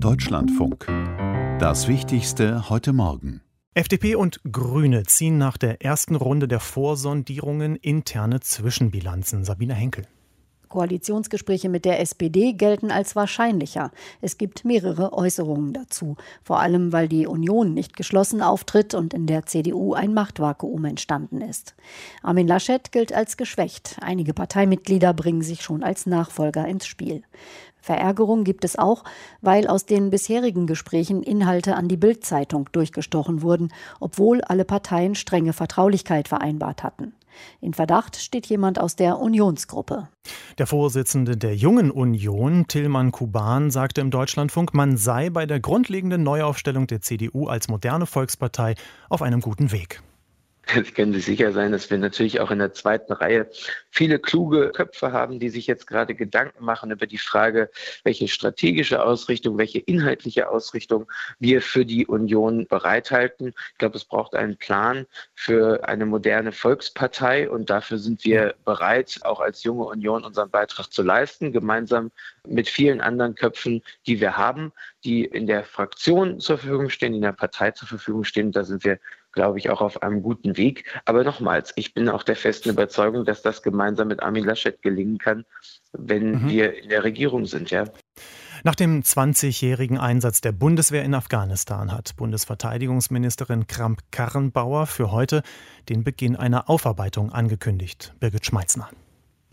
Deutschlandfunk. Das Wichtigste heute Morgen. FDP und Grüne ziehen nach der ersten Runde der Vorsondierungen interne Zwischenbilanzen. Sabine Henkel. Koalitionsgespräche mit der SPD gelten als wahrscheinlicher. Es gibt mehrere Äußerungen dazu. Vor allem, weil die Union nicht geschlossen auftritt und in der CDU ein Machtvakuum entstanden ist. Armin Laschet gilt als geschwächt. Einige Parteimitglieder bringen sich schon als Nachfolger ins Spiel. Verärgerung gibt es auch, weil aus den bisherigen Gesprächen Inhalte an die Bildzeitung durchgestochen wurden, obwohl alle Parteien strenge Vertraulichkeit vereinbart hatten. In Verdacht steht jemand aus der Unionsgruppe. Der Vorsitzende der Jungen Union, Tillmann Kuban, sagte im Deutschlandfunk, man sei bei der grundlegenden Neuaufstellung der CDU als moderne Volkspartei auf einem guten Weg. Sie können sich sicher sein, dass wir natürlich auch in der zweiten Reihe viele kluge Köpfe haben, die sich jetzt gerade Gedanken machen über die Frage, welche strategische Ausrichtung, welche inhaltliche Ausrichtung wir für die Union bereithalten. Ich glaube, es braucht einen Plan für eine moderne Volkspartei und dafür sind wir bereit, auch als junge Union unseren Beitrag zu leisten, gemeinsam mit vielen anderen Köpfen, die wir haben, die in der Fraktion zur Verfügung stehen, in der Partei zur Verfügung stehen. Da sind wir glaube ich, auch auf einem guten Weg. Aber nochmals, ich bin auch der festen Überzeugung, dass das gemeinsam mit Armin Laschet gelingen kann, wenn mhm. wir in der Regierung sind, ja. Nach dem 20-jährigen Einsatz der Bundeswehr in Afghanistan hat Bundesverteidigungsministerin Kramp-Karrenbauer für heute den Beginn einer Aufarbeitung angekündigt. Birgit Schmeitzner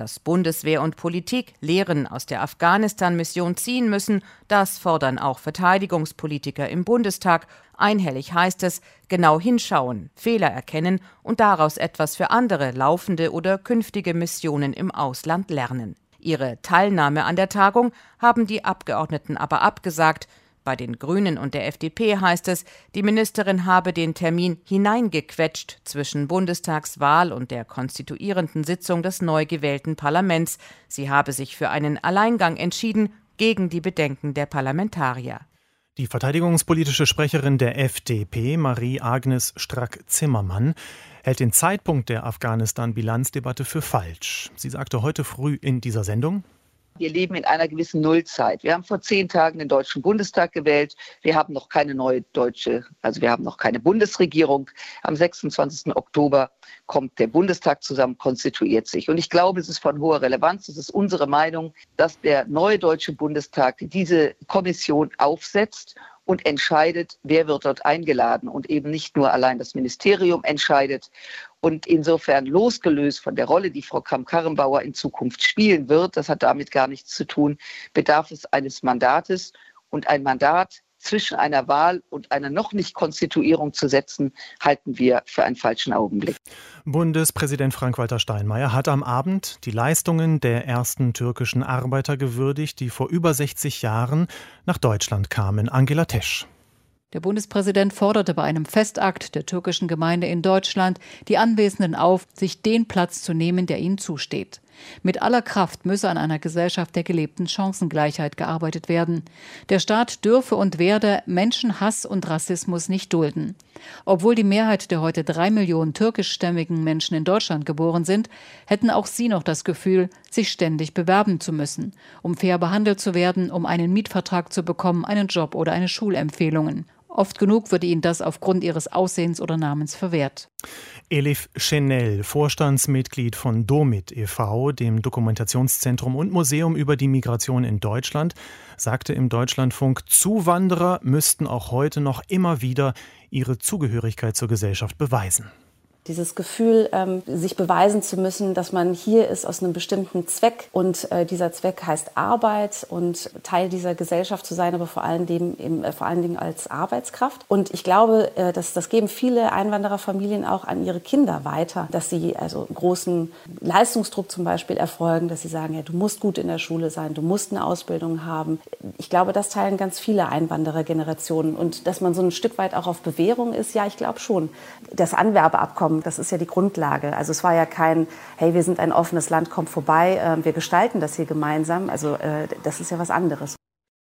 dass Bundeswehr und Politik Lehren aus der Afghanistan-Mission ziehen müssen, das fordern auch Verteidigungspolitiker im Bundestag. Einhellig heißt es, genau hinschauen, Fehler erkennen und daraus etwas für andere laufende oder künftige Missionen im Ausland lernen. Ihre Teilnahme an der Tagung haben die Abgeordneten aber abgesagt, bei den Grünen und der FDP heißt es, die Ministerin habe den Termin hineingequetscht zwischen Bundestagswahl und der konstituierenden Sitzung des neu gewählten Parlaments. Sie habe sich für einen Alleingang entschieden, gegen die Bedenken der Parlamentarier. Die verteidigungspolitische Sprecherin der FDP, Marie-Agnes Strack-Zimmermann, hält den Zeitpunkt der Afghanistan-Bilanzdebatte für falsch. Sie sagte heute früh in dieser Sendung, wir leben in einer gewissen Nullzeit. Wir haben vor zehn Tagen den Deutschen Bundestag gewählt. Wir haben noch keine neue deutsche, also wir haben noch keine Bundesregierung. Am 26. Oktober kommt der Bundestag zusammen, konstituiert sich. Und ich glaube, es ist von hoher Relevanz. Es ist unsere Meinung, dass der neue Deutsche Bundestag diese Kommission aufsetzt und entscheidet, wer wird dort eingeladen und eben nicht nur allein das Ministerium entscheidet. Und insofern losgelöst von der Rolle, die Frau Kramp-Karrenbauer in Zukunft spielen wird, das hat damit gar nichts zu tun, bedarf es eines Mandates. Und ein Mandat zwischen einer Wahl und einer noch nicht Konstituierung zu setzen, halten wir für einen falschen Augenblick. Bundespräsident Frank-Walter Steinmeier hat am Abend die Leistungen der ersten türkischen Arbeiter gewürdigt, die vor über 60 Jahren nach Deutschland kamen. Angela Tesch. Der Bundespräsident forderte bei einem Festakt der türkischen Gemeinde in Deutschland die Anwesenden auf, sich den Platz zu nehmen, der ihnen zusteht. Mit aller Kraft müsse an einer Gesellschaft der gelebten Chancengleichheit gearbeitet werden. Der Staat dürfe und werde Menschenhass und Rassismus nicht dulden. Obwohl die Mehrheit der heute drei Millionen türkischstämmigen Menschen in Deutschland geboren sind, hätten auch sie noch das Gefühl, sich ständig bewerben zu müssen, um fair behandelt zu werden, um einen Mietvertrag zu bekommen, einen Job oder eine Schulempfehlungen. Oft genug würde ihnen das aufgrund ihres Aussehens oder Namens verwehrt. Elif Chenel, Vorstandsmitglied von DOMIT e.V., dem Dokumentationszentrum und Museum über die Migration in Deutschland, sagte im Deutschlandfunk, Zuwanderer müssten auch heute noch immer wieder ihre Zugehörigkeit zur Gesellschaft beweisen. Dieses Gefühl, ähm, sich beweisen zu müssen, dass man hier ist aus einem bestimmten Zweck und äh, dieser Zweck heißt Arbeit und Teil dieser Gesellschaft zu sein, aber vor allen Dingen, eben, äh, vor allen Dingen als Arbeitskraft. Und ich glaube, äh, dass, das geben viele Einwandererfamilien auch an ihre Kinder weiter, dass sie also großen Leistungsdruck zum Beispiel erfolgen, dass sie sagen, ja, du musst gut in der Schule sein, du musst eine Ausbildung haben. Ich glaube, das teilen ganz viele Einwanderergenerationen und dass man so ein Stück weit auch auf Bewährung ist, ja, ich glaube schon. Das Anwerbeabkommen kommen. Das ist ja die Grundlage. Also es war ja kein, hey, wir sind ein offenes Land, kommt vorbei, äh, wir gestalten das hier gemeinsam. Also äh, das ist ja was anderes.